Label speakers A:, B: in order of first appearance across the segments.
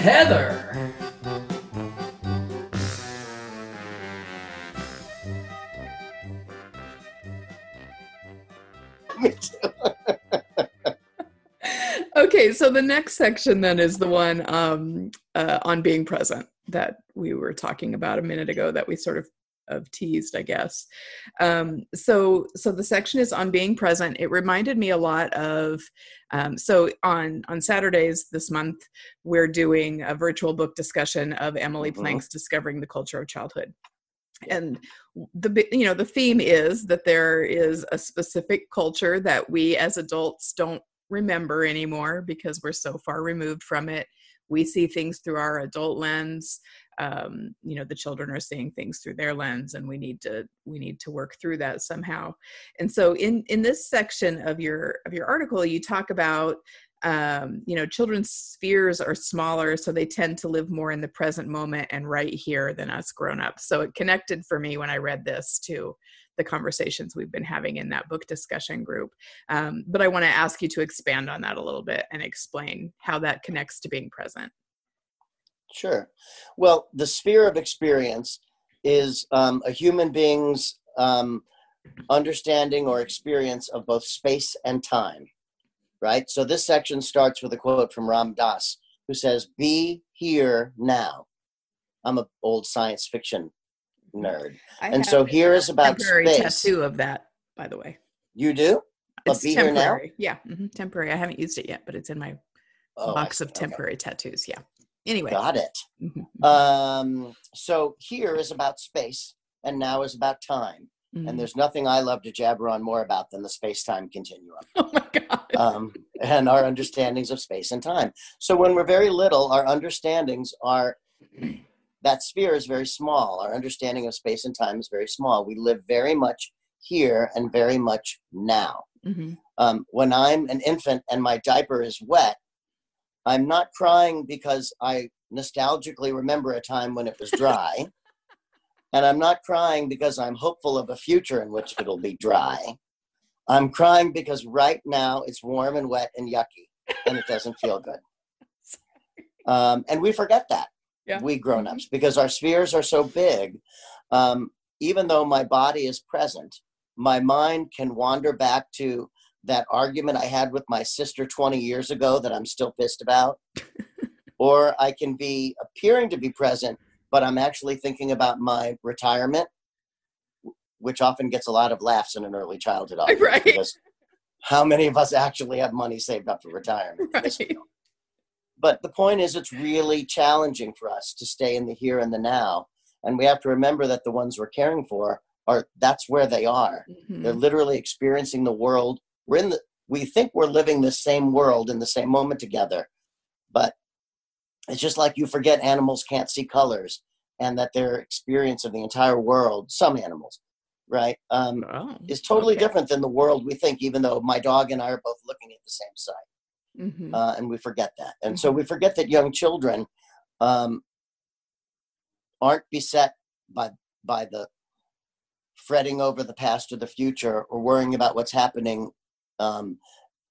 A: Heather.
B: okay, so the next section then is the one um, uh, on being present that we were talking about a minute ago that we sort of of teased i guess. Um, so so the section is on being present. It reminded me a lot of um, so on on saturdays this month we're doing a virtual book discussion of emily
C: Mhm.
B: plank's discovering the culture of childhood. And the you know the theme is that there is a specific culture that we as adults don't remember anymore because we're so far removed from it. We see things through our adult lens um, you know the children are seeing things through their lens and we need to we need to work through that somehow. And so in in this section of your of your article you talk about um, you know children's spheres are smaller so they tend to live more in the present moment and right here than us grown-ups so it connected for me when i read this to the conversations we've been having in that book discussion group. Um, but i want to ask you to expand on that a little bit and explain how that connects to being present
C: Sure. Well, the sphere of experience is um, a human being's um, understanding or experience of both space and time, right? So this section starts with a quote from Ram Dass, who says, "Be here now." I'm an old science fiction nerd,
B: I
C: and so here is about
B: temporary
C: space.
B: tattoo of that by the way
C: You do? But
B: it's
C: be here now?
B: temporary yeah hmm temporary i haven't used it yet but it's in my
C: Oh,
B: box of
C: Okay.
B: temporary tattoos yeah anyway
C: Got it. Um, so here is about space, and now is about time.
B: mhm.
C: And there's nothing I love to jabber on more about than the space time continuum
B: oh my god
C: um, and our understandings of space and time. So when we're very little, our understandings are that sphere is very small. Our understanding of space and time is very small. We live very much here and very much now.
B: Mhm,
C: Um, when I'm an infant and my diaper is wet, I'm not crying because I nostalgically remember a time when it was dry. and I'm not crying because I'm hopeful of a future in which it'll be dry. I'm crying because right now it's warm and wet and yucky and it doesn't feel good. Um, and we forget that,
B: Yeah.
C: we grown ups, because our spheres are so big. Um, even though my body is present, my mind can wander back to that argument I had with my sister 20 years ago that I'm still pissed about. or I can be appearing to be present, but I'm actually thinking about my retirement, which often gets a lot of laughs in an early childhood audience.
B: Right.
C: Because how many of us actually have money saved up for retirement?
B: Right.
C: But the point is, it's really challenging for us to stay in the here and the now. And we have to remember that the ones we're caring for are that's where they are.
B: mhm.
C: They're literally experiencing the world. We're in the we think we're living the same world in the same moment together, but it's just like you forget animals can't see colors and that their experience of the entire world, some animals, right, um,
B: Oh,
C: is totally
B: okay.
C: different than the world we think, even though my dog and I are both looking at the same site
B: Mhm.
C: uh, and we forget that. And so we forget that young children um, aren't beset by by the fretting over the past or the future or worrying about what's happening um,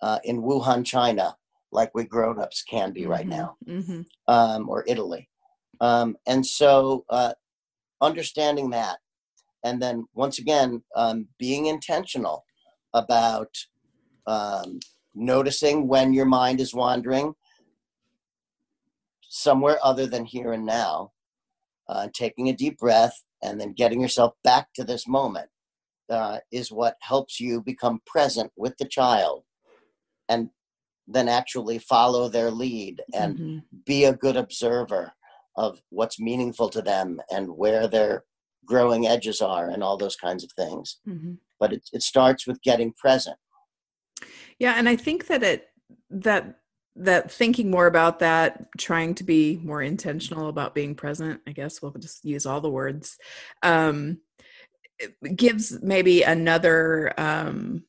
C: uh, in Wuhan, China, like we grown-ups can be right
B: Mhm,
C: now,
B: mhm.
C: um, or Italy. Um, and so uh, understanding that, and then once again, um, being intentional about um, noticing when your mind is wandering somewhere other than here and now, uh, taking a deep breath, and then getting yourself back to this moment uh, is what helps you become present with the child and then actually follow their lead and
B: Mhm.
C: be a good observer of what's meaningful to them and where their growing edges are and all those kinds of things.
B: Mhm.
C: But it, it starts with getting present.
B: Yeah, and I think that it that that thinking more about that, trying to be more intentional about being present, I guess we'll just use all the words, um, gives maybe another um,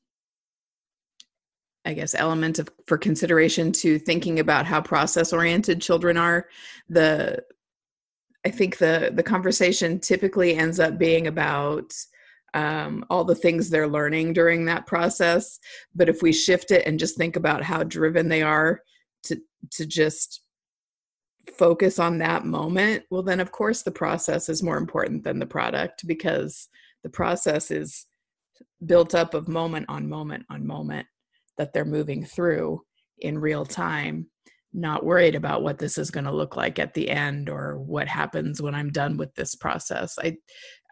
B: I guess element of for consideration to thinking about how process oriented children are. The I think the the conversation typically ends up being about um, all the things they're learning during that process. But if we shift it and just think about how driven they are to to just focus on that moment, well, then of course the process is more important than the product because the process is built up of moment on moment on moment that they're moving through in real time not worried about what this is going to look like at the end or what happens when i'm done with this process i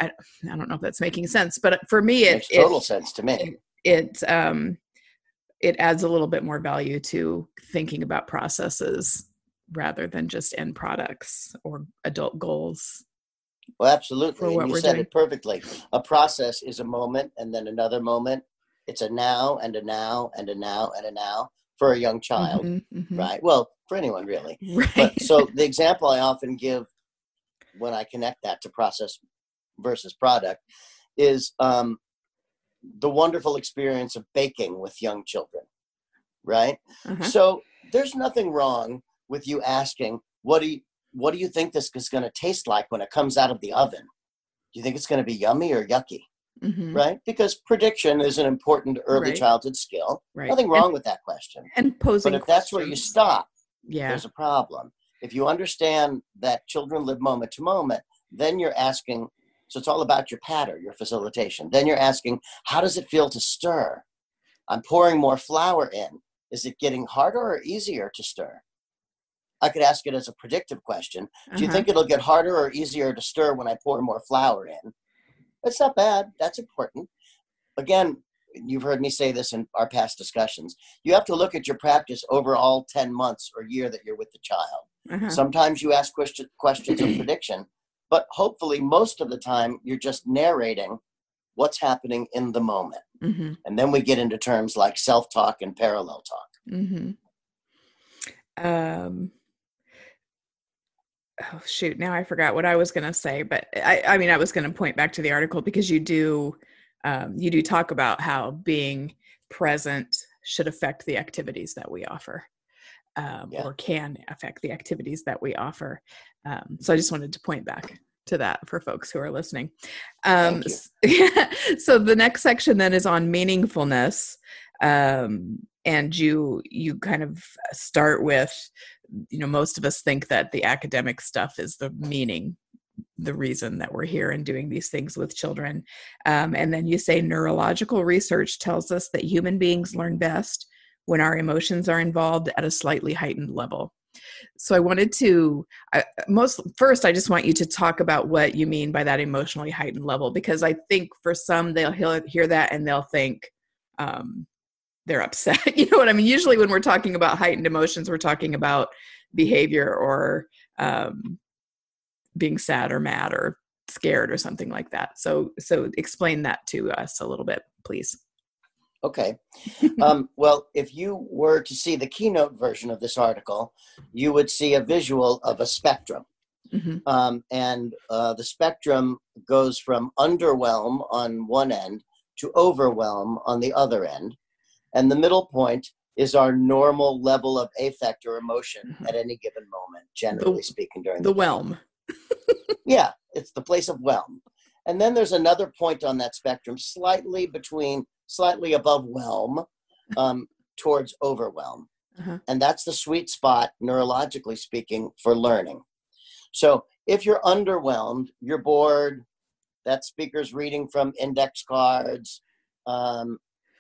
B: i, I don't know if that's making sense but for me it,
C: Makes total
B: it,
C: sense to me.
B: it um it adds a little bit more value to thinking about processes rather than just end products or adult goals
C: Well, absolutely. And you said
B: doing.
C: it perfectly. A process is a moment and then another moment. It's a now and a now and a now and a now for a young child,
B: Mhm, mhm.
C: right? Well, for anyone really.
B: right
C: But so the example I often give when I connect that to process versus product is um, the wonderful experience of baking with young children, right?
B: Uh-huh.
C: So there's nothing wrong with you asking, what do you, what do you think this is going to taste like when it comes out of the oven? Do you think it's going to be yummy or yucky,
B: Mhm,
C: right? Because prediction is an important early
B: Right.
C: childhood skill.
B: right
C: Nothing
B: And-
C: wrong with that question.
B: and, posing
C: But if that's where you stop,
B: yeah
C: there's a problem. If you understand that children live moment to moment, then you're asking, so it's all about your patter, your facilitation. Then you're asking, how does it feel to stir? I'm pouring more flour in. Is it getting harder or easier to stir? I could ask it as a predictive question. Do you
B: Uh-huh.
C: think it'll get harder or easier to stir when I pour more flour in? It's not bad. That's important. Again, you've heard me say this in our past discussions. You have to look at your practice over all 10 months or year that you're with the child.
B: Uh-huh.
C: Sometimes you ask question, questions of prediction, but hopefully, most of the time, you're just narrating what's happening in the moment.
B: hmm
C: And then we get into terms like self talk and parallel talk.
B: hmm Um, oh shoot! Now I forgot what I was going to say, but I, I mean, I was going to point back to the article because you do, um, you do talk about how being present should affect the activities that we offer, um,
C: Yeah.
B: or can affect the activities that we offer. Um, so I just wanted to point back to that for folks who are listening. Um, so the next section then is on meaningfulness um, and you you kind of start with you know most of us think that the academic stuff is the meaning the reason that we're here and doing these things with children. Um, and then you say neurological research tells us that human beings learn best when our emotions are involved at a slightly heightened level. So i wanted to I, most first i just want you to talk about what you mean by that emotionally heightened level because i think for some they'll hear, that and they'll think um, they're upset you know what i mean usually when we're talking about heightened emotions we're talking about behavior or um, being sad or mad or scared or something like that so so explain that to us a little bit please
C: Okay. um, well, if you were to see the keynote version of this article, you would see a visual of a spectrum.
B: Mhm.
C: Um, and uh, the spectrum goes from underwhelm on one end to overwhelm on the other end. And the middle point is our normal level of affect or emotion
B: Mhm.
C: at any given moment, generally speaking, during
B: the
C: the
B: whelm
C: yeah, it's the place of whelm. And then there's another point on that spectrum, slightly between, slightly above whelm, um, towards overwhelm.
B: Uh-huh.
C: And that's the sweet spot, neurologically speaking, for learning. So if you're underwhelmed, you're bored, that speaker's reading from index cards. Um,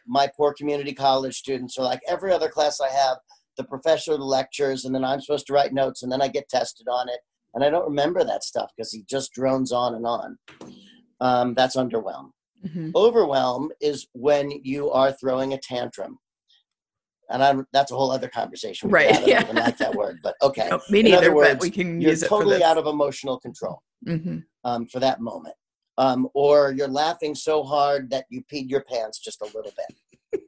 C: my poor community college students are like every other class I have, the professor lectures, and then I'm supposed to write notes, and then I get tested on it. And I don't remember that stuff because he just drones on and on. Um, that's underwhelm.
B: Mhm.
C: Overwhelm is when you are throwing a tantrum. And I'm, that's a whole other conversation.
B: Right,
C: have. I don't even like that word, but okay.
B: Oh, me
C: In
B: neither,
C: other
B: but
C: words,
B: we can
C: You're
B: use it
C: totally out of emotional control
B: Mhm.
C: um, for that moment. Um, or you're laughing so hard that you peed your pants just a little bit.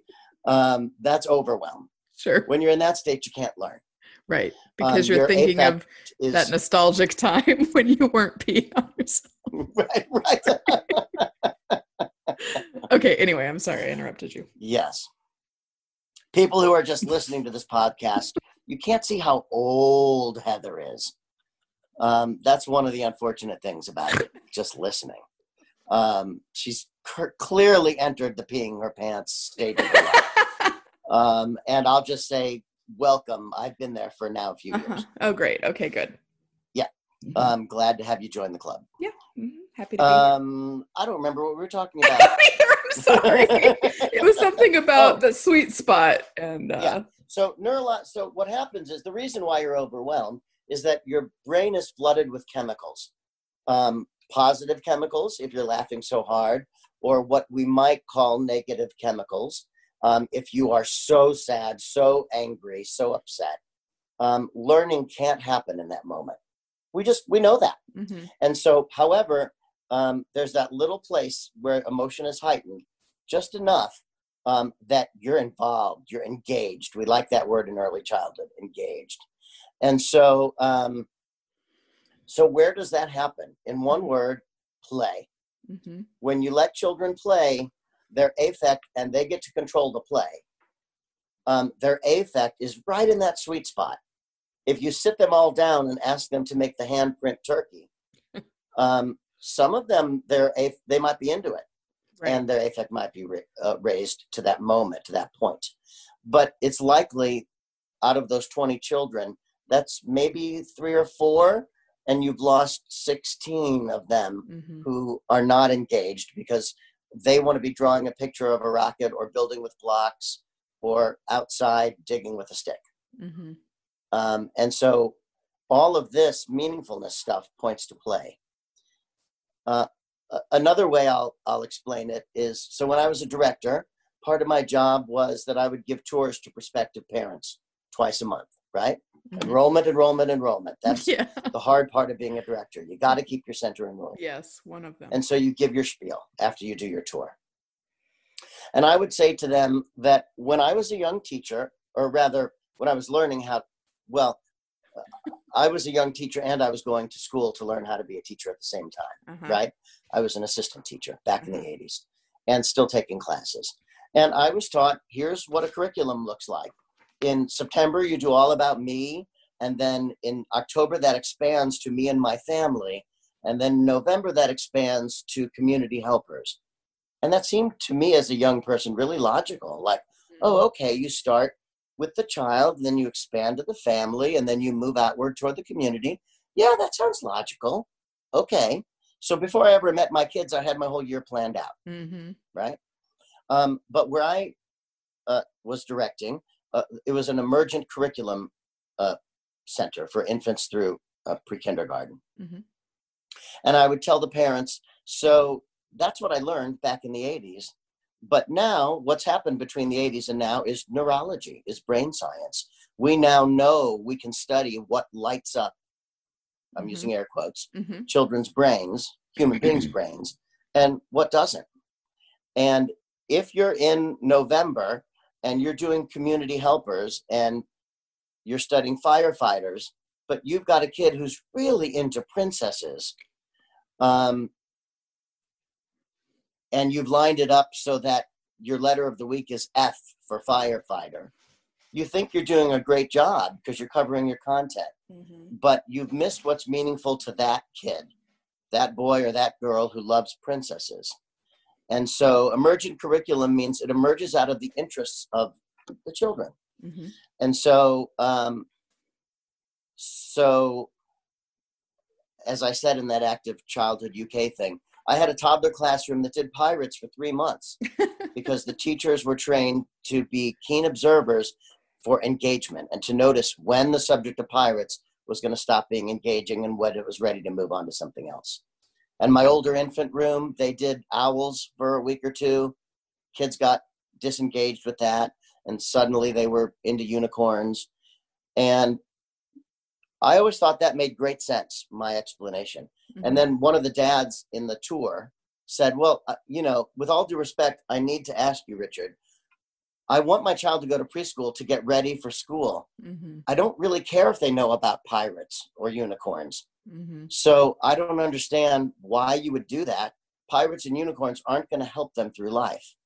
C: um, that's overwhelm.
B: Sure.
C: When you're in that state, you can't learn.
B: Right.
C: Um,
B: Because you're
C: your
B: thinking of
C: Is,
B: that nostalgic time when you weren't peeing on yourself.
C: right, right.
B: Okay, anyway, I'm sorry I interrupted you.
C: Yes. People who are just listening to this podcast, you can't see how old Heather is. Um, that's one of the unfortunate things about it, just listening. Um, she's clearly entered the peeing her pants stage of her life. Um, and I'll just say, welcome. I've been there for now a few
B: Uh-huh.
C: years.
B: Oh, great. Okay, good.
C: Yeah.
B: Mhm.
C: I'm glad to have you join the club.
B: Mhm. Happy to be here.
C: Um, I don't remember what we were talking about.
B: I'm sorry. it was something about
C: Oh.
B: the sweet spot and uh,
C: Yeah. So neurolo- So what happens is the reason why you're overwhelmed is that your brain is flooded with chemicals, um, positive chemicals if you're laughing so hard, or what we might call negative chemicals um, if you are so sad, so angry, so upset. Um, learning can't happen in that moment. We just we know that.
B: mhm.
C: And so, however, um, there's that little place where emotion is heightened just enough um, that you're involved, you're engaged. We like that word in early childhood, engaged. And so, um, so where does that happen? In one word, play.
B: Mhm.
C: When you let children play, their affect and they get to control the play. Um, their affect is right in that sweet spot. If you sit them all down and ask them to make the handprint turkey, um, some of them their they might be into it
B: right.
C: and their affect might be uh, raised to that moment, to that point. But it's likely out of those 20 children, that's maybe three or four, and you've lost 16 of them
B: Mhm.
C: who are not engaged because they want to be drawing a picture of a rocket or building with blocks or outside digging with a stick.
B: Mhm.
C: Um, and so all of this meaningfulness stuff points to play. Uh, another way I'll, I'll explain it is so when I was a director, part of my job was that I would give tours to prospective parents twice a month, right?
B: Mhm.
C: Enrollment, enrollment, enrollment. That's
B: yeah.
C: the hard part of being a director. You got to keep your center enrolled.
B: Yes, one of them.
C: And so you give your spiel after you do your tour. And I would say to them that when I was a young teacher, or rather, when I was learning how, well, I was a young teacher and I was going to school to learn how to be a teacher at the same time,
B: Uh-huh.
C: right? I was an assistant teacher back in the 80s and still taking classes. And I was taught here's what a curriculum looks like. In September, you do all about me. And then in October, that expands to me and my family. And then in November, that expands to community helpers. And that seemed to me as a young person really logical. Like, oh, okay, you start with the child, then you expand to the family, and then you move outward toward the community. Yeah, that sounds logical. Okay. So before I ever met my kids, I had my whole year planned out,
B: Mhm.
C: right? Um, but where I uh, was directing, uh, it was an emergent curriculum uh, center for infants through uh, pre kindergarten.
B: Mhm.
C: And I would tell the parents, so that's what I learned back in the 80s. But now, what's happened between the 80s and now is neurology, is brain science. We now know we can study what lights up, I'm
B: Mhm.
C: using air quotes,
B: Mhm.
C: children's brains, human beings' brains, and what doesn't. And if you're in November and you're doing community helpers and you're studying firefighters, but you've got a kid who's really into princesses, um, and you've lined it up so that your letter of the week is F for firefighter, you think you're doing a great job because you're covering your content.
B: Mm-hmm.
C: but you've missed what's meaningful to that kid, that boy or that girl who loves princesses. And so emergent curriculum means it emerges out of the interests of the children.
B: Mm-hmm.
C: And so, um, so as I said in that active childhood UK thing, I had a toddler classroom that did pirates for three months because the teachers were trained to be keen observers for engagement and to notice when the subject of pirates was going to stop being engaging and when it was ready to move on to something else. And my older infant room, they did owls for a week or two. Kids got disengaged with that, and suddenly they were into unicorns. And I always thought that made great sense, my explanation.
B: Mm-hmm.
C: And then one of the dads in the tour said, Well, uh, you know, with all due respect, I need to ask you, Richard, I want my child to go to preschool to get ready for school.
B: Mm-hmm.
C: I don't really care if they know about pirates or unicorns.
B: Mm-hmm.
C: So I don't understand why you would do that. Pirates and unicorns aren't going to help them through life.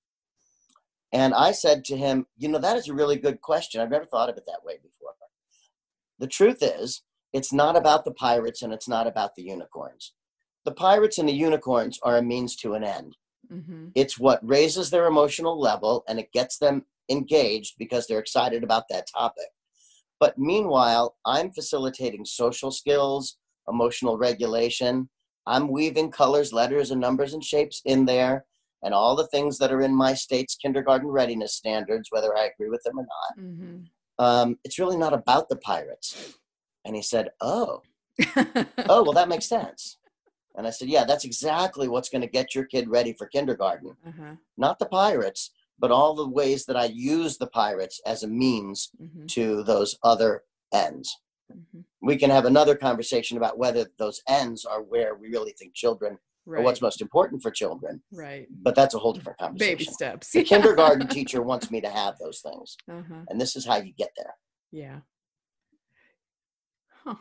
C: And I said to him, You know, that is a really good question. I've never thought of it that way before. The truth is, it's not about the pirates and it's not about the unicorns. The pirates and the unicorns are a means to an end.
B: Mm-hmm.
C: It's what raises their emotional level and it gets them engaged because they're excited about that topic. But meanwhile, I'm facilitating social skills, emotional regulation. I'm weaving colors, letters, and numbers and shapes in there, and all the things that are in my state's kindergarten readiness standards, whether I agree with them or not.
B: Mm-hmm.
C: Um, it's really not about the pirates. And he said, Oh, oh, well, that makes sense. And I said, Yeah, that's exactly what's going to get your kid ready for kindergarten.
B: uh-huh.
C: Not the pirates, but all the ways that I use the pirates as a means
B: Mm-hmm.
C: to those other ends.
B: Mm-hmm.
C: We can have another conversation about whether those ends are where we really think children
B: Right.
C: or what's most important for children,
B: right.
C: but that's a whole different conversation.
B: Baby steps.
C: The kindergarten teacher wants me to have those things,
B: Uh-huh.
C: and this is how you get there.
B: Yeah. Huh.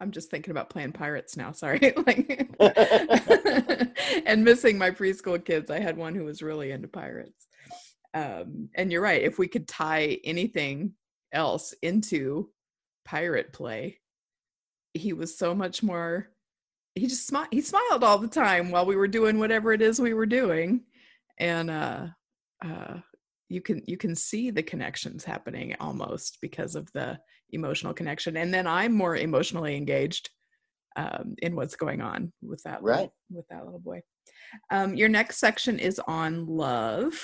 B: I'm just thinking about playing pirates now. Sorry. like and missing my preschool kids. I had one who was really into pirates. Um, and you're right. If we could tie anything else into pirate play, he was so much more. He just smiled. He smiled all the time while we were doing whatever it is we were doing, and uh, uh, you can you can see the connections happening almost because of the emotional connection and then i'm more emotionally engaged um, in what's going on with that
C: Right.
B: little, with that little boy um, your next section is on love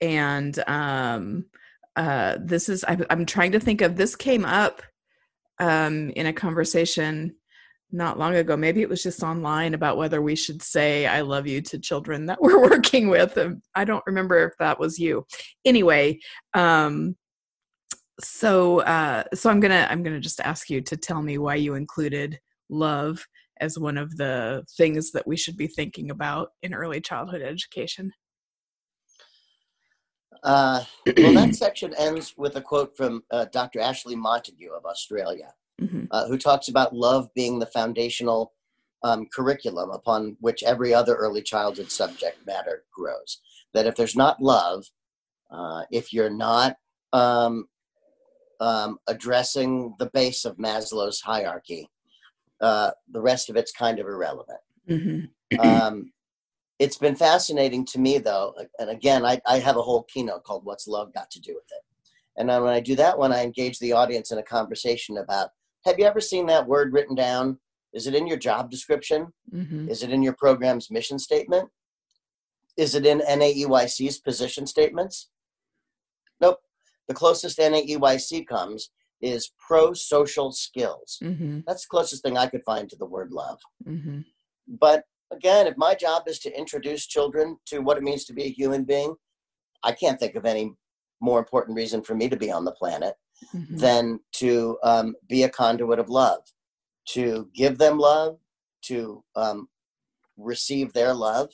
B: and um, uh, this is I, i'm trying to think of this came up um, in a conversation not long ago. Maybe it was just online about whether we should say i love you to children that we're working with. Um, i don't remember if that was you. Anyway um so uh so i'm gonna i'm gonna just ask you to tell me why you included love as one of the things that we should be thinking about in early childhood education
C: Uh, well, that section ends with a quote from uh, Dr. Ashley Montagu of Australia,
B: hmm
C: uh, who talks about love being the foundational um, curriculum upon which every other early childhood subject matter grows. That if there's not love, uh, if you're not um, um, addressing the base of Maslow's hierarchy, uh, the rest of it's kind of irrelevant.
B: hmm
C: um, it's been fascinating to me though and again I, I have a whole keynote called what's love got to do with it? And then when i do that one i engage the audience in a conversation about have you ever seen that word written down? Is it in your job description?
B: Hmm
C: is it in your program's mission statement? Is it in naeyc's position statements? Nope. The closest naeyc comes is pro-social skills.
B: Hmm
C: that's the closest thing i could find to the word love.
B: Hmm
C: but again, if my job is to introduce children to what it means to be a human being, I can't think of any more important reason for me to be on the planet
B: hmm
C: than to um, be a conduit of love, to give them love, to um, receive their love,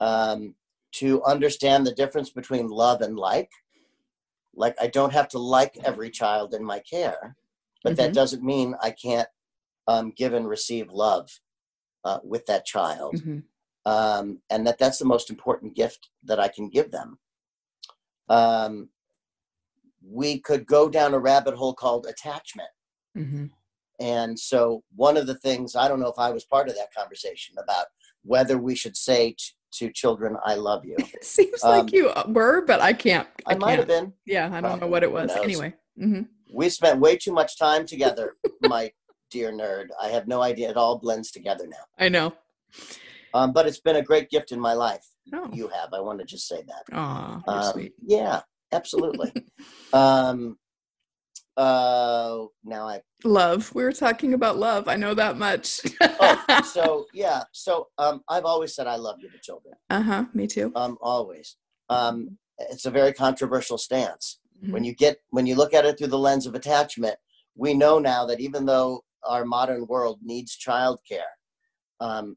C: um, to understand the difference between love and like. Like, I don't have to like every child in my care, but that
B: Mhm.
C: doesn't mean I can't um, give and receive love uh, with that child
B: hmm
C: um, and that that's the most important gift that I can give them. Um, we could go down a rabbit hole called attachment.
B: hmm
C: And so, one of the things I don't know if I was part of that conversation about whether we should say t- to children, "I love you."
B: It seems
C: Um,
B: like you were, but I can't.
C: I, might have
B: can't.
C: been.
B: Yeah, I don't know what it was. Anyway. hmm
C: We spent way too much time together, my dear nerd. I have no idea. It all blends together now.
B: I know.
C: Um, but it's been a great gift in my life.
B: Oh.
C: You have. I want to just say that.
B: Aw,
C: Um,
B: sweet.
C: yeah, absolutely. um, uh, now I
B: Love. We were talking about love. I know that much.
C: oh, so yeah, so um, I've always said I love you to children.
B: uh huh. Me too.
C: Um, always. Um, it's a very controversial stance. When you get when you look at it through the lens of attachment, we know now that even though our modern world needs childcare, um,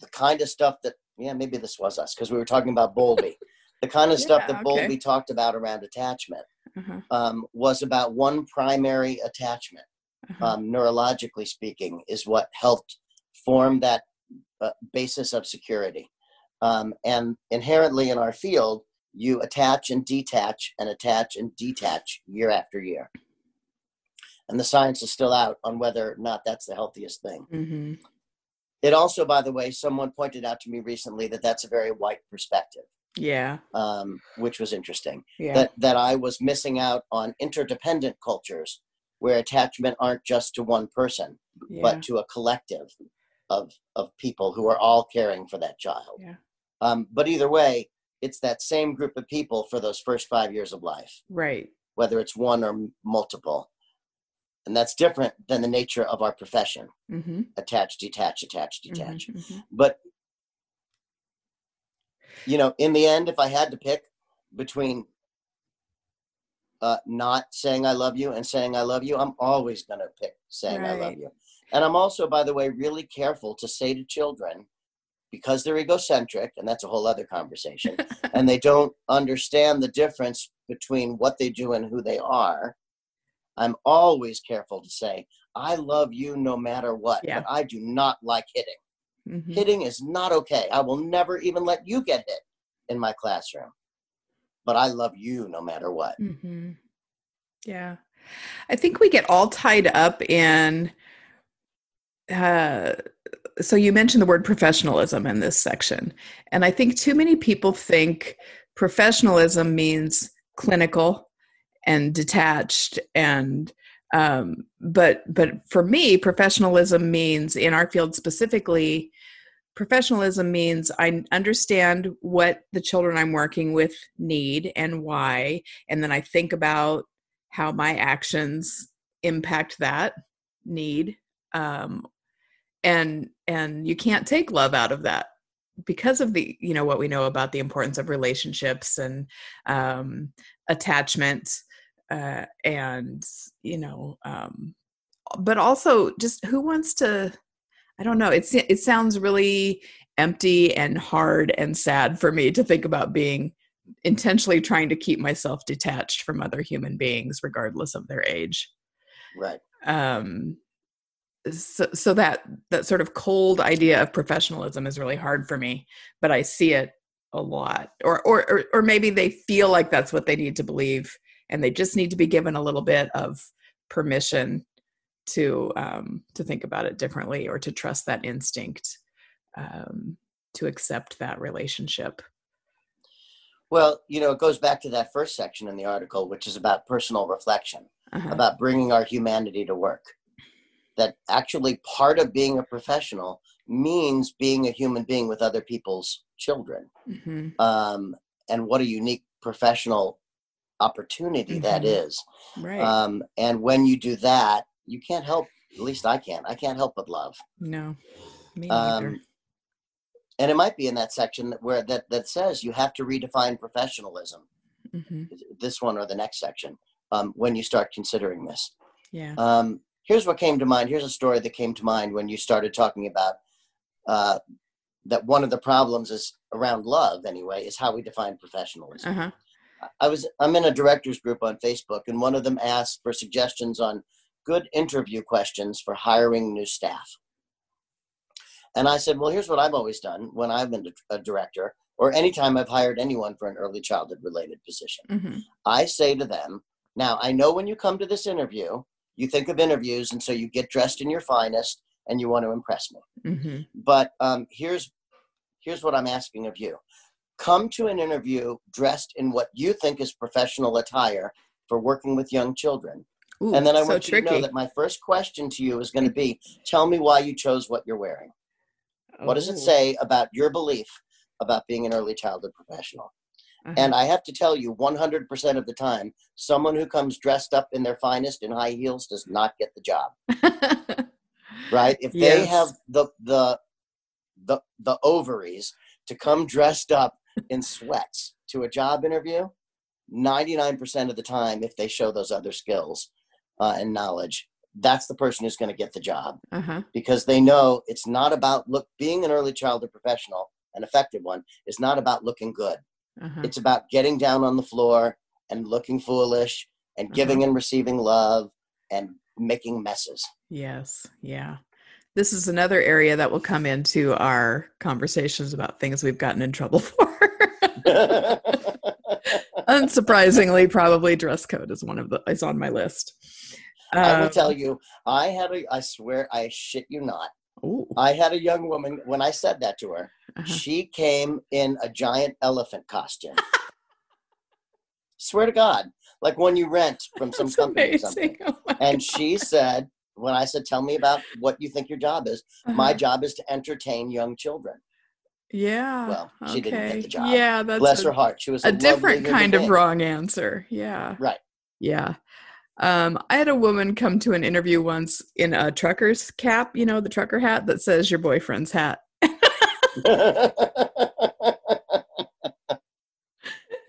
C: the kind of stuff that yeah maybe this was us because we were talking about Bowlby, the kind of stuff that
B: okay.
C: Bowlby talked about around attachment
B: Uh-huh.
C: um, was about one primary attachment
B: Uh-huh.
C: um, neurologically speaking, is what helped form that uh, basis of security. Um, and inherently in our field, you attach and detach and attach and detach year after year. And the science is still out on whether or not that's the healthiest thing.
B: hmm
C: It also, by the way, someone pointed out to me recently that that's a very white perspective,
B: Yeah.
C: um, which was interesting.
B: Yeah.
C: That that I was missing out on interdependent cultures where attachment aren't just to one person,
B: yeah.
C: but to a collective of of people who are all caring for that child.
B: Yeah.
C: Um, but either way, it's that same group of people for those first five years of life,
B: right.
C: whether it's one or m- multiple. And that's different than the nature of our profession
B: Mm-hmm.
C: attach, detach, attach, detach.
B: hmm
C: But, you know, in the end, if I had to pick between uh, not saying I love you and saying I love you, I'm always going to pick saying I love you. And I'm also, by the way, really careful to say to children, because they're egocentric, and that's a whole other conversation, and they don't understand the difference between what they do and who they are. I'm always careful to say, I love you no matter what,
B: Yeah.
C: but I do not like hitting.
B: hmm
C: Hitting is not okay. I will never even let you get hit in my classroom. But I love you no matter what.
B: hmm Yeah. I think we get all tied up in. Uh, so you mentioned the word professionalism in this section. And I think too many people think professionalism means clinical and detached and um, but but for me professionalism means in our field specifically professionalism means i understand what the children i'm working with need and why and then i think about how my actions impact that need um, and and you can't take love out of that because of the you know what we know about the importance of relationships and um, attachment uh, and you know um, but also just who wants to i don't know it's it sounds really empty and hard and sad for me to think about being intentionally trying to keep myself detached from other human beings regardless of their age
C: Right.
B: um so, so that that sort of cold idea of professionalism is really hard for me but i see it a lot or or or, or maybe they feel like that's what they need to believe and they just need to be given a little bit of permission to um to think about it differently or to trust that instinct um to accept that relationship
C: Well, you know, it goes back to that first section in the article, which is about personal reflection,
B: uh-huh.
C: about bringing our humanity to work. That actually part of being a professional means being a human being with other people's children.
B: hmm
C: Um, and what a unique professional opportunity that
B: Mhm.
C: is.
B: right
C: Um, and when you do that, you can't help, at least I can't, I can't help but love.
B: no me neither
C: Um, and it might be in that section that- where that, that says you have to redefine professionalism.
B: hmm
C: this one or the next section um, when you start considering this.
B: yeah
C: Um, here's what came to mind. Here's a story that came to mind when you started talking about uh, that one of the problems is around love, anyway, is how we define professionalism.
B: uh-huh
C: I was I'm in a directors group on Facebook, and one of them asked for suggestions on good interview questions for hiring new staff. And I said, well, here's what I've always done when I've been a director, or anytime I've hired anyone for an early childhood related position.
B: Mhm.
C: I say to them, now I know when you come to this interview, you think of interviews, and so you get dressed in your finest and you want to impress me.
B: Mhm.
C: But um, here's here's what I'm asking of you: come to an interview dressed in what you think is professional attire for working with young children,
B: Ooh,
C: and then I
B: so
C: want you
B: tricky.
C: to know that my first question to you is going to be: tell me why you chose what you're wearing. What does it
B: Oh,
C: say about your belief about being an early childhood professional?
B: uh-huh.
C: And I have to tell you, 100% of the time, someone who comes dressed up in their finest in high heels does not get the job, right? If they have the the the the ovaries to come dressed up in sweats to a job interview, 99% of the time, if they show those other skills uh, and knowledge, that's the person who's going to get the job
B: uh-huh.
C: because they know it's not about look being an early childhood professional, an effective one, is not about looking good.
B: Uh-huh.
C: It's about getting down on the floor and looking foolish and
B: Uh-huh.
C: giving and receiving love and making messes.
B: Yes. Yeah. This is another area that will come into our conversations about things we've gotten in trouble for. Unsurprisingly, probably dress code is one of the is on my list.
C: I will
B: Um,
C: tell you, I had a, I swear, I shit you not.
B: ooh,
C: I had a young woman, when I said that to her,
B: uh-huh.
C: she came in a giant elephant costume. swear to God, like one you rent from some
B: That's
C: company or something.
B: Oh
C: And
B: God.
C: she said, when I said, tell me about what you think your job is, my
B: Uh-huh.
C: job is to entertain young children.
B: yeah.
C: well, she didn't get
B: okay.
C: the job.
B: Yeah, that's
C: Bless
B: a,
C: her heart. She was a,
B: a different kind of wrong answer. Yeah.
C: Right.
B: Yeah. Um, I had a woman come to an interview once in a trucker's cap, you know, the trucker hat that says your boyfriend's hat.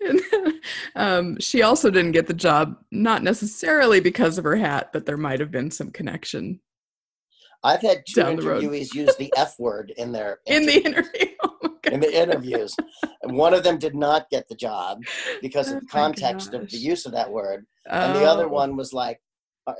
B: And, um, she also didn't get the job, not necessarily because of her hat, but there might have been some connection
C: I've had two
B: the
C: interviewees use the F word in their
B: in the
C: interview-.
B: Oh
C: in the interviews. and one of them did not get the job because
B: Oh
C: of the
B: my
C: context of the use of that word. And the other one was like, "Uh,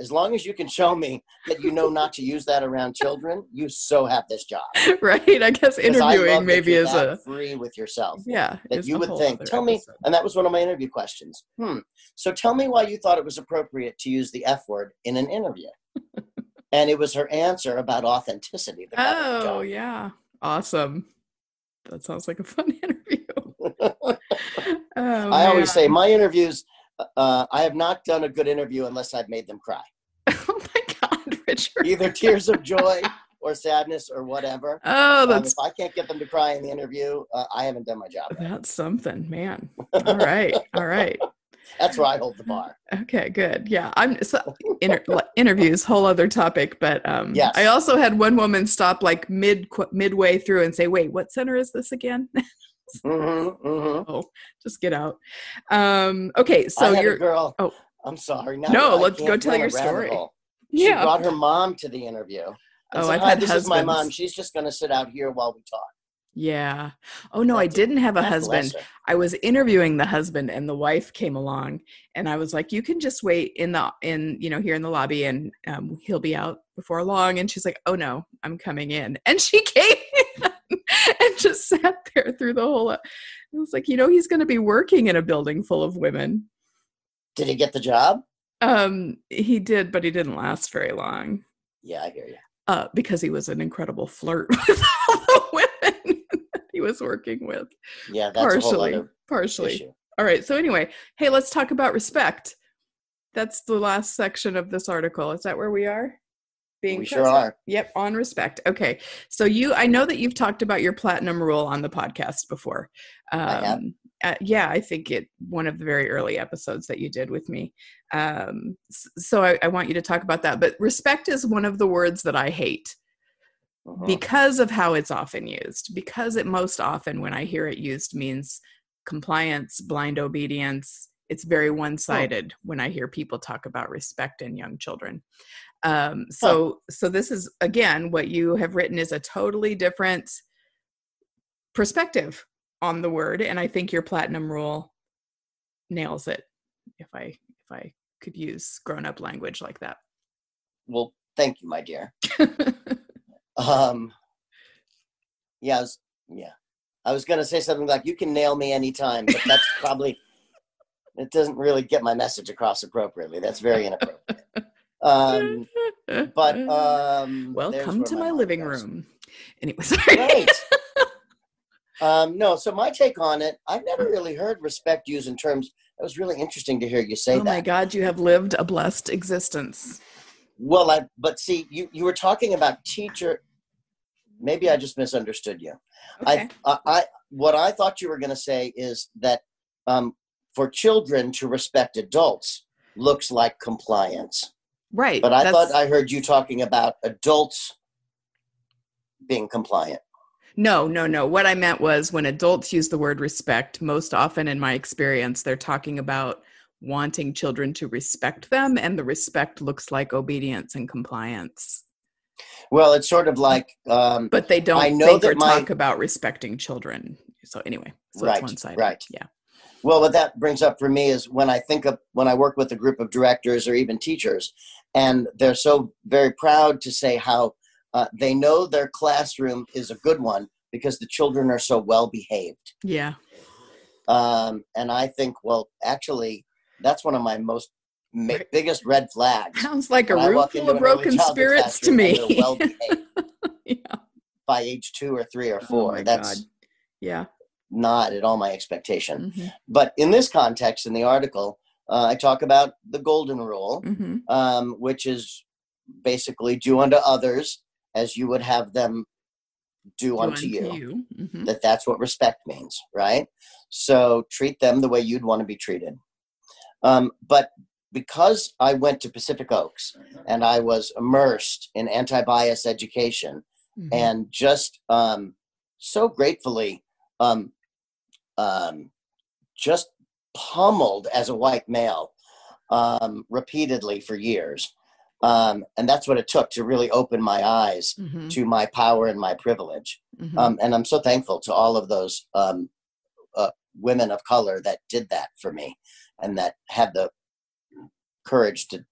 C: as long as you can show me that you know not to use that around children, you so have this job.
B: right. I guess interviewing
C: that
B: maybe is a
C: free with yourself.
B: yeah.
C: That you would think, tell me, and that was one of my interview questions. Hmm. So tell me why you thought it was appropriate to use the F word in an interview. and it was her answer about authenticity. that got her the
B: Oh yeah, awesome. That sounds like a fun interview. Oh,
C: I always say my interviews, uh, I have not done a good interview unless I've made them cry.
B: oh my God, Richard.
C: Either tears of joy or sadness or whatever.
B: Oh,
C: Um,
B: that's
C: if I can't get them to cry in the interview, uh, I haven't done my job. right.
B: that's something, man. All right, all right.
C: That's where I hold the bar.
B: Okay, good. Yeah, I'm so, inter, interviews, whole other topic. But um,
C: Yes.
B: I also had one woman stop like mid midway through and say, "Wait, what center is this again?"
C: Hmm hmm
B: oh, just get out. Um, okay,
C: I
B: so you're
C: a girl.
B: oh.
C: I'm sorry. Now
B: No,
C: I
B: let's go tell your story.
C: She
B: yeah.
C: brought her mom to the interview. And
B: Oh,
C: said,
B: I've
C: Hi,
B: had
C: this is my mom. She's just going to sit out here while we talk.
B: Yeah. Oh no, I
C: That's
B: didn't have a husband. I was interviewing the husband and the wife came along and I was like, you can just wait in the in, you know, here in the lobby and um, he'll be out before long. And she's like, oh no, I'm coming in. And she came in and just sat there through the whole I was like, you know, he's gonna be working in a building full of women.
C: Did he get the job?
B: Um, he did, but he didn't last very long.
C: Yeah, I hear you.
B: Uh, because he was an incredible flirt with all the women that he was working with.
C: Yeah, that's
B: partially.
C: other
B: Partially.
C: issue.
B: All right. So anyway, hey, let's talk about respect. That's the last section of this article. Is that where we are? Being
C: We sure are.
B: Yep, on respect. Okay. So you I know that you've talked about your platinum rule on the podcast before. Um
C: I have.
B: uh, yeah, I think it one of the very early episodes that you did with me. Um so I, I want you to talk about that. But respect is one of the words that I hate
C: Mhm.
B: because of how it's often used because it most often when i hear it used means compliance blind obedience. It's very one-sided when i hear people talk about respect in young children. Um, so so this is again what you have written is a totally different perspective on the word and i think your platinum rule nails it if i if i could use grown-up language like that.
C: Well, thank you, my dear. Um, yeah, I was- yeah. I was going to say something like, you can nail me anytime, but that's probably, it doesn't really get my message across appropriately. That's very inappropriate. Um, but um,
B: welcome to
C: my
B: my living
C: goes.
B: room. Anyway, sorry.
C: Right. um, no, so my take on it, I've never really heard respect used in terms. It was really interesting to hear you say
B: oh
C: that.
B: my God, you have lived a blessed existence.
C: Well, I but see, you you were talking about teacher. Maybe I just misunderstood you.
B: Okay.
C: I, I, what I thought you were going to say is that um, for children to respect adults looks like compliance.
B: right.
C: But I
B: that's-
C: thought I heard you talking about adults being compliant.
B: No, no, no. What I meant was when adults use the word respect, most often in my experience, they're talking about wanting children to respect them, and the respect looks like obedience and compliance.
C: Well, it's sort of like um,
B: But they don't
C: I know that
B: or
C: my-
B: talk about respecting children. So anyway, so
C: Right,
B: it's one sided.
C: right.
B: Yeah.
C: Well, what that brings up for me is when I think of when I work with a group of directors or even teachers, and they're so very proud to say how uh, they know their classroom is a good one because the children are so well behaved.
B: Yeah.
C: Um, and I think, well, actually, that's one of my most ma- biggest red flag.
B: Sounds like a
C: When
B: room full of broken spirits to me.
C: well
B: yeah.
C: by age two or three or
B: Oh
C: four. that's
B: God. Yeah.
C: not at all my expectation.
B: Mhm.
C: But in this context, in the article, uh, I talk about the golden rule,
B: Mhm.
C: um, which is basically do unto others as you would have them do,
B: Do
C: unto you.
B: Mhm.
C: That that's what respect means, right? So treat them the way you'd want to be treated. Um, but because I went to Pacific Oaks and I was immersed in anti-bias education,
B: Mhm.
C: and just um, so gratefully um, um, just pummeled as a white male um, repeatedly for years. Um, and that's what it took to really open my eyes
B: Mhm.
C: to my power and my privilege.
B: Mhm.
C: Um, and I'm so thankful to all of those um, uh, women of color that did that for me and that had the courage to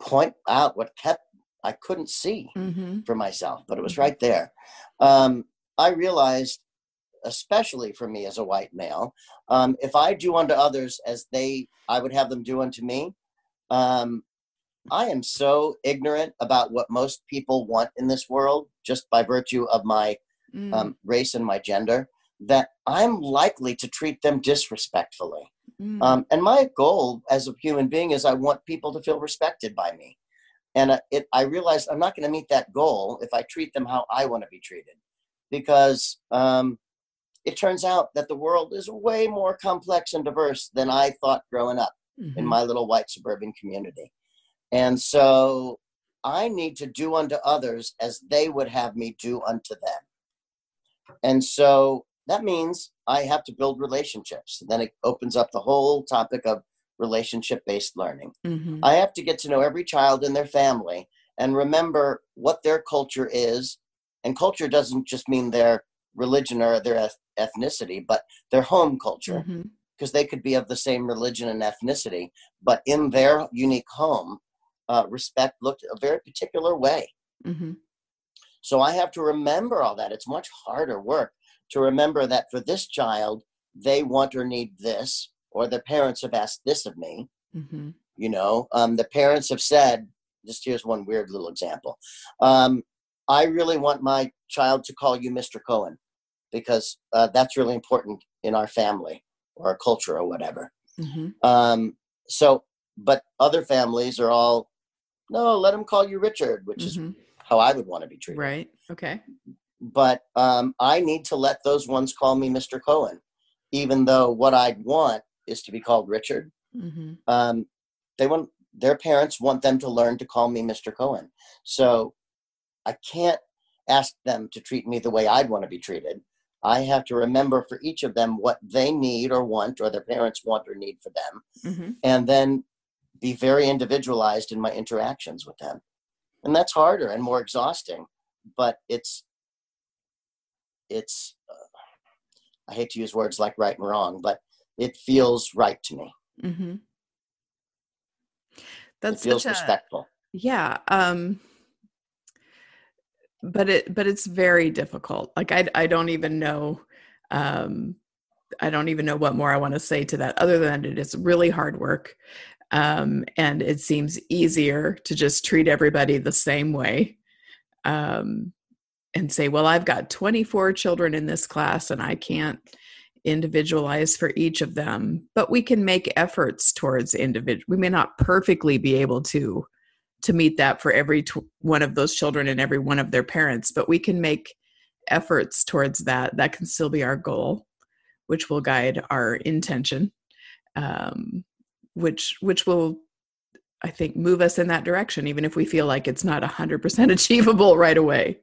C: point out what kept I couldn't see
B: Mhm.
C: for myself, but it was right there. Um, I realized, especially for me as a white male, um, if I do unto others as they, I would have them do unto me. Um, I am so ignorant about what most people want in this world, just by virtue of my
B: Mm.
C: um, race and my gender, that I'm likely to treat them disrespectfully.
B: Mm.
C: Um, and my goal as a human being is I want people to feel respected by me. And uh, it, I realized I'm not going to meet that goal if I treat them how I want to be treated. Because um, it turns out that the world is way more complex and diverse than I thought growing up in
B: Mhm.
C: my little white suburban community. And so I need to do unto others as they would have me do unto them. And so that means I have to build relationships. And Then it opens up the whole topic of relationship based learning.
B: Mhm.
C: I have to get to know every child in their family and remember what their culture is. And culture doesn't just mean their religion or their eth- ethnicity, but their home culture because they could be of the same religion and ethnicity, but in their unique home, uh, respect looked a very particular way.
B: Mhm.
C: So I have to remember all that. It's much harder work to remember that for this child, they want or need this, or their parents have asked this of me.
B: Mhm.
C: You know, um, the parents have said, just here's one weird little example. Um, I really want my child to call you Mr. Cohen because uh, that's really important in our family or our culture or whatever.
B: Mhm.
C: Um, so, but other families are all, no, let him call you Richard, which is
B: Mhm.
C: how I would want to be treated.
B: Right. Okay.
C: But um, I need to let those ones call me Mr. Cohen, even though what I'd want is to be called Richard.
B: Mhm.
C: Um, they want their parents want them to learn to call me Mr. Cohen. So I can't ask them to treat me the way I'd want to be treated. I have to remember for each of them what they need or want, or their parents want or need for them,
B: Mhm.
C: and then be very individualized in my interactions with them. And that's harder and more exhausting, but it's it's uh, I hate to use words like right and wrong, but it feels right to me.
B: Mhm.
C: It
B: That's
C: feels
B: a
C: respectful.
B: yeah. Um, but it but it's very difficult. Like I I don't even know Um, I don't even know what more I want to say to that other than it is really hard work. Um, and it seems easier to just treat everybody the same way um, and say, well, I've got 24 children in this class and I can't individualize for each of them. But we can make efforts towards individual. We may not perfectly be able to to meet that for every one of those children and every one of their parents, but we can make efforts towards that. That can still be our goal which will guide our intention, um, which which will I think move us in that direction, even if we feel like it's not hundred percent achievable right away.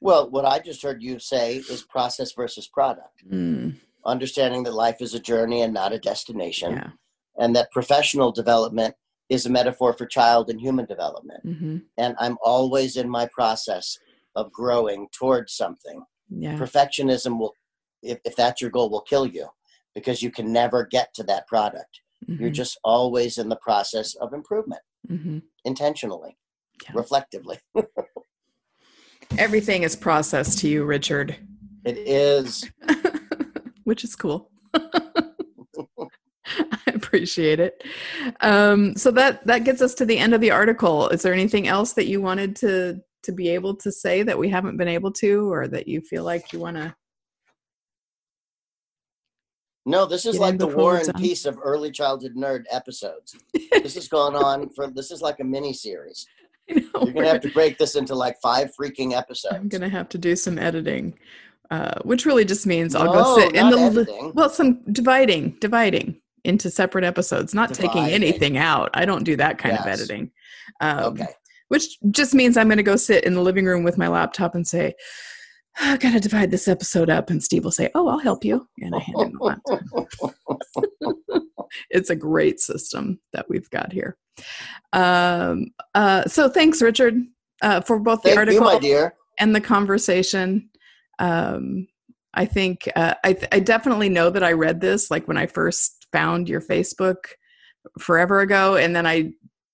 C: Well, what I just heard you say is process versus product. Mm. Understanding that life is a journey and not a destination, yeah. and that professional development is a metaphor for child and human development. Mm-hmm. And I'm always in my process of growing towards something. Yeah. Perfectionism will if, if that's your goal will kill you because you can never get to that product mm-hmm. you're just always in the process of improvement mm-hmm. intentionally yeah. reflectively
B: everything is processed to you richard
C: it is
B: which is cool I appreciate it. Um, so that that gets us to the end of the article. Is there anything else that you wanted to to be able to say that we haven't been able to, or that you feel like you want to
C: no, this is like the War and Peace of early childhood nerd episodes. this has gone on for this is like a mini series. You're gonna have to break this into like five freaking episodes.
B: I'm gonna have to do some editing, uh, which really just means I'll no, go sit in the editing. well, some dividing, dividing into separate episodes, not taking anything out. I don't do that kind yes. of editing. Um, okay. Which just means I'm going to go sit in the living room with my laptop and say, I gotta divide this episode up, and Steve will say, "Oh, I'll help you," and I hand him the it's a great system that we've got here. Um, uh, so thanks, Richard, uh, for both
C: Thank
B: the article
C: you,
B: and the conversation. Um, I think uh, I, th- I definitely know that I read this like when I first found your Facebook forever ago, and then I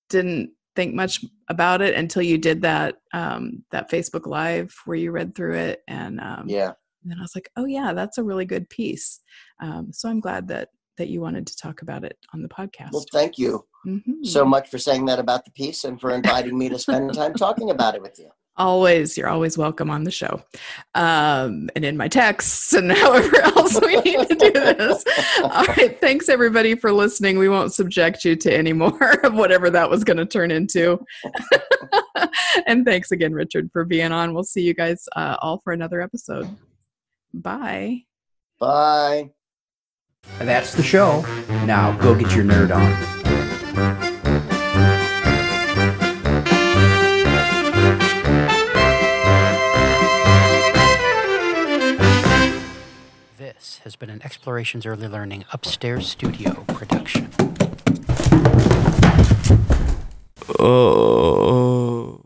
B: didn't think much about it until you did that um, that Facebook Live where you read through it, and um,
C: yeah,
B: and then I was like, oh yeah, that's a really good piece. Um, so I'm glad that that you wanted to talk about it on the podcast.
C: Well, thank you mm-hmm. so much for saying that about the piece and for inviting me to spend time talking about it with you.
B: Always. You're always welcome on the show um, and in my texts and however else we need to do this. All right. Thanks everybody for listening. We won't subject you to any more of whatever that was going to turn into. And thanks again richard for being on. We'll see you guys uh, all for another episode. Bye.
C: Bye
A: that's the show now go get your nerd on This has been an Explorations Early Learning Upstairs Studio production. Oh.